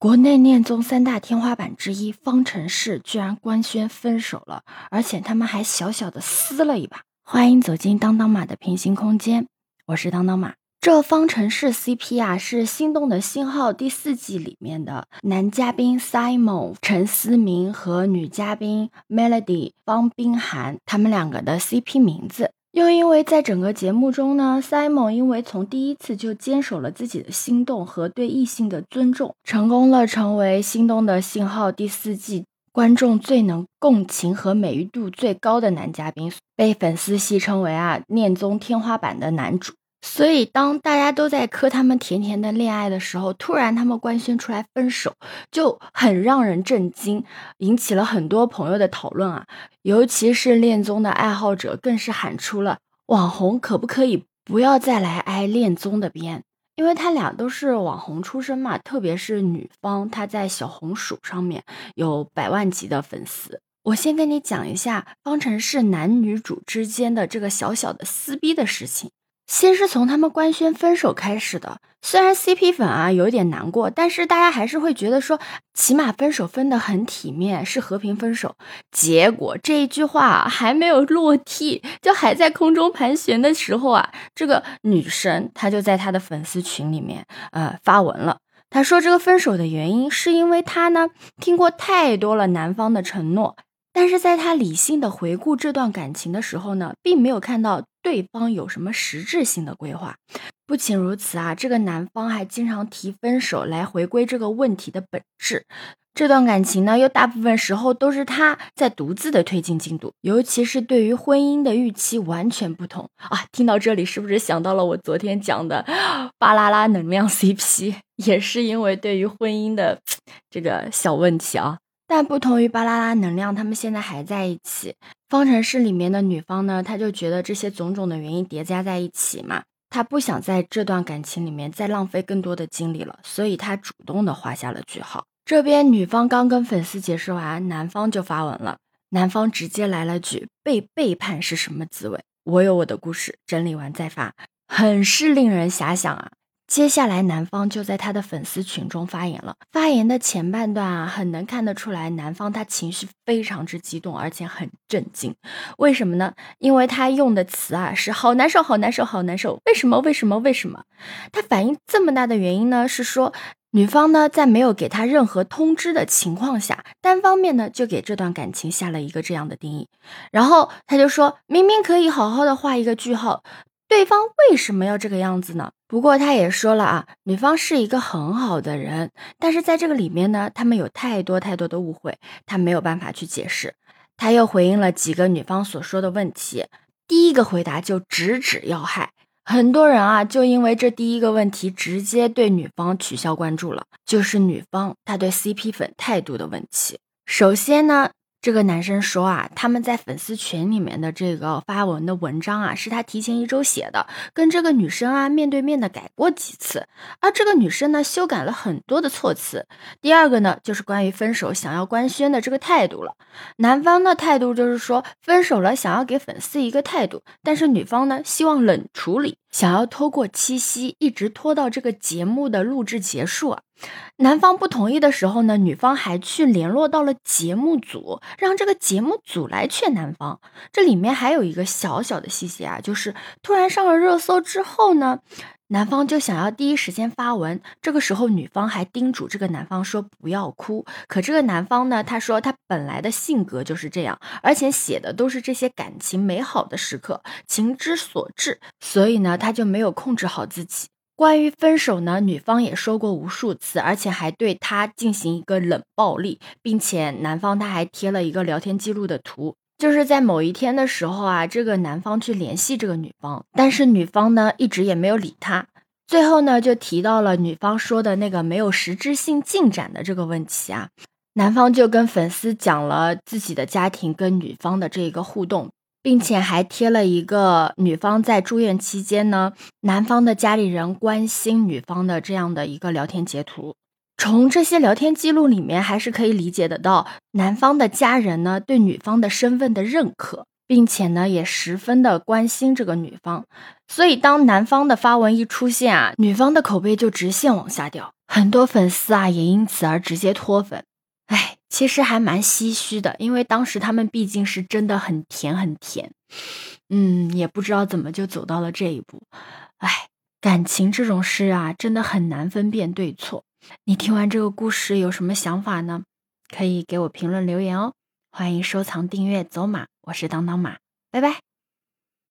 国内恋综三大天花板之一方程式居然官宣分手了，而且他们还小小的撕了一把。欢迎走进当当马的平行空间，我是当当马。这方程式 CP 啊，是《心动的信号》第四季里面的男嘉宾 Simon 陈思明和女嘉宾 Melody 方冰涵他们两个的 CP 名字。又因为在整个节目中呢，Simon 因为从第一次就坚守了自己的心动和对异性的尊重，成功了成为《心动的信号》第四季观众最能共情和美誉度最高的男嘉宾，被粉丝戏称为啊恋综天花板的男主。所以，当大家都在磕他们甜甜的恋爱的时候，突然他们官宣出来分手，就很让人震惊，引起了很多朋友的讨论啊。尤其是恋综的爱好者，更是喊出了“网红可不可以不要再来挨恋综的边”，因为他俩都是网红出身嘛。特别是女方，她在小红书上面有百万级的粉丝。我先跟你讲一下方程式男女主之间的这个小小的撕逼的事情。先是从他们官宣分手开始的，虽然 CP 粉啊有一点难过，但是大家还是会觉得说，起码分手分得很体面，是和平分手。结果这一句话还没有落地，就还在空中盘旋的时候啊，这个女神她就在她的粉丝群里面呃发文了，她说这个分手的原因是因为她呢听过太多了男方的承诺。但是在他理性的回顾这段感情的时候呢，并没有看到对方有什么实质性的规划。不仅如此啊，这个男方还经常提分手来回归这个问题的本质。这段感情呢，又大部分时候都是他在独自的推进进度，尤其是对于婚姻的预期完全不同啊。听到这里，是不是想到了我昨天讲的巴啦啦能量 CP？也是因为对于婚姻的这个小问题啊。但不同于巴啦啦能量，他们现在还在一起。方程式里面的女方呢，她就觉得这些种种的原因叠加在一起嘛，她不想在这段感情里面再浪费更多的精力了，所以她主动的画下了句号。这边女方刚跟粉丝解释完，男方就发文了，男方直接来了句：“被背叛是什么滋味？我有我的故事，整理完再发。”很是令人遐想啊。接下来，男方就在他的粉丝群中发言了。发言的前半段啊，很能看得出来，男方他情绪非常之激动，而且很震惊。为什么呢？因为他用的词啊是“好难受，好难受，好难受”。为什么？为什么？为什么？他反应这么大的原因呢？是说女方呢在没有给他任何通知的情况下，单方面呢就给这段感情下了一个这样的定义。然后他就说明明可以好好的画一个句号。对方为什么要这个样子呢？不过他也说了啊，女方是一个很好的人，但是在这个里面呢，他们有太多太多的误会，他没有办法去解释。他又回应了几个女方所说的问题，第一个回答就直指要害，很多人啊就因为这第一个问题直接对女方取消关注了，就是女方她对 CP 粉态度的问题。首先呢。这个男生说啊，他们在粉丝群里面的这个发文的文章啊，是他提前一周写的，跟这个女生啊面对面的改过几次，而这个女生呢修改了很多的措辞。第二个呢，就是关于分手想要官宣的这个态度了。男方的态度就是说分手了，想要给粉丝一个态度，但是女方呢希望冷处理，想要拖过七夕，一直拖到这个节目的录制结束。男方不同意的时候呢，女方还去联络到了节目组，让这个节目组来劝男方。这里面还有一个小小的细节啊，就是突然上了热搜之后呢，男方就想要第一时间发文。这个时候女方还叮嘱这个男方说不要哭。可这个男方呢，他说他本来的性格就是这样，而且写的都是这些感情美好的时刻，情之所至，所以呢，他就没有控制好自己。关于分手呢，女方也说过无数次，而且还对他进行一个冷暴力，并且男方他还贴了一个聊天记录的图，就是在某一天的时候啊，这个男方去联系这个女方，但是女方呢一直也没有理他，最后呢就提到了女方说的那个没有实质性进展的这个问题啊，男方就跟粉丝讲了自己的家庭跟女方的这个互动。并且还贴了一个女方在住院期间呢，男方的家里人关心女方的这样的一个聊天截图。从这些聊天记录里面，还是可以理解得到男方的家人呢对女方的身份的认可，并且呢也十分的关心这个女方。所以当男方的发文一出现啊，女方的口碑就直线往下掉，很多粉丝啊也因此而直接脱粉。其实还蛮唏嘘的，因为当时他们毕竟是真的很甜很甜，嗯，也不知道怎么就走到了这一步。哎，感情这种事啊，真的很难分辨对错。你听完这个故事有什么想法呢？可以给我评论留言哦。欢迎收藏、订阅、走马，我是当当马，拜拜。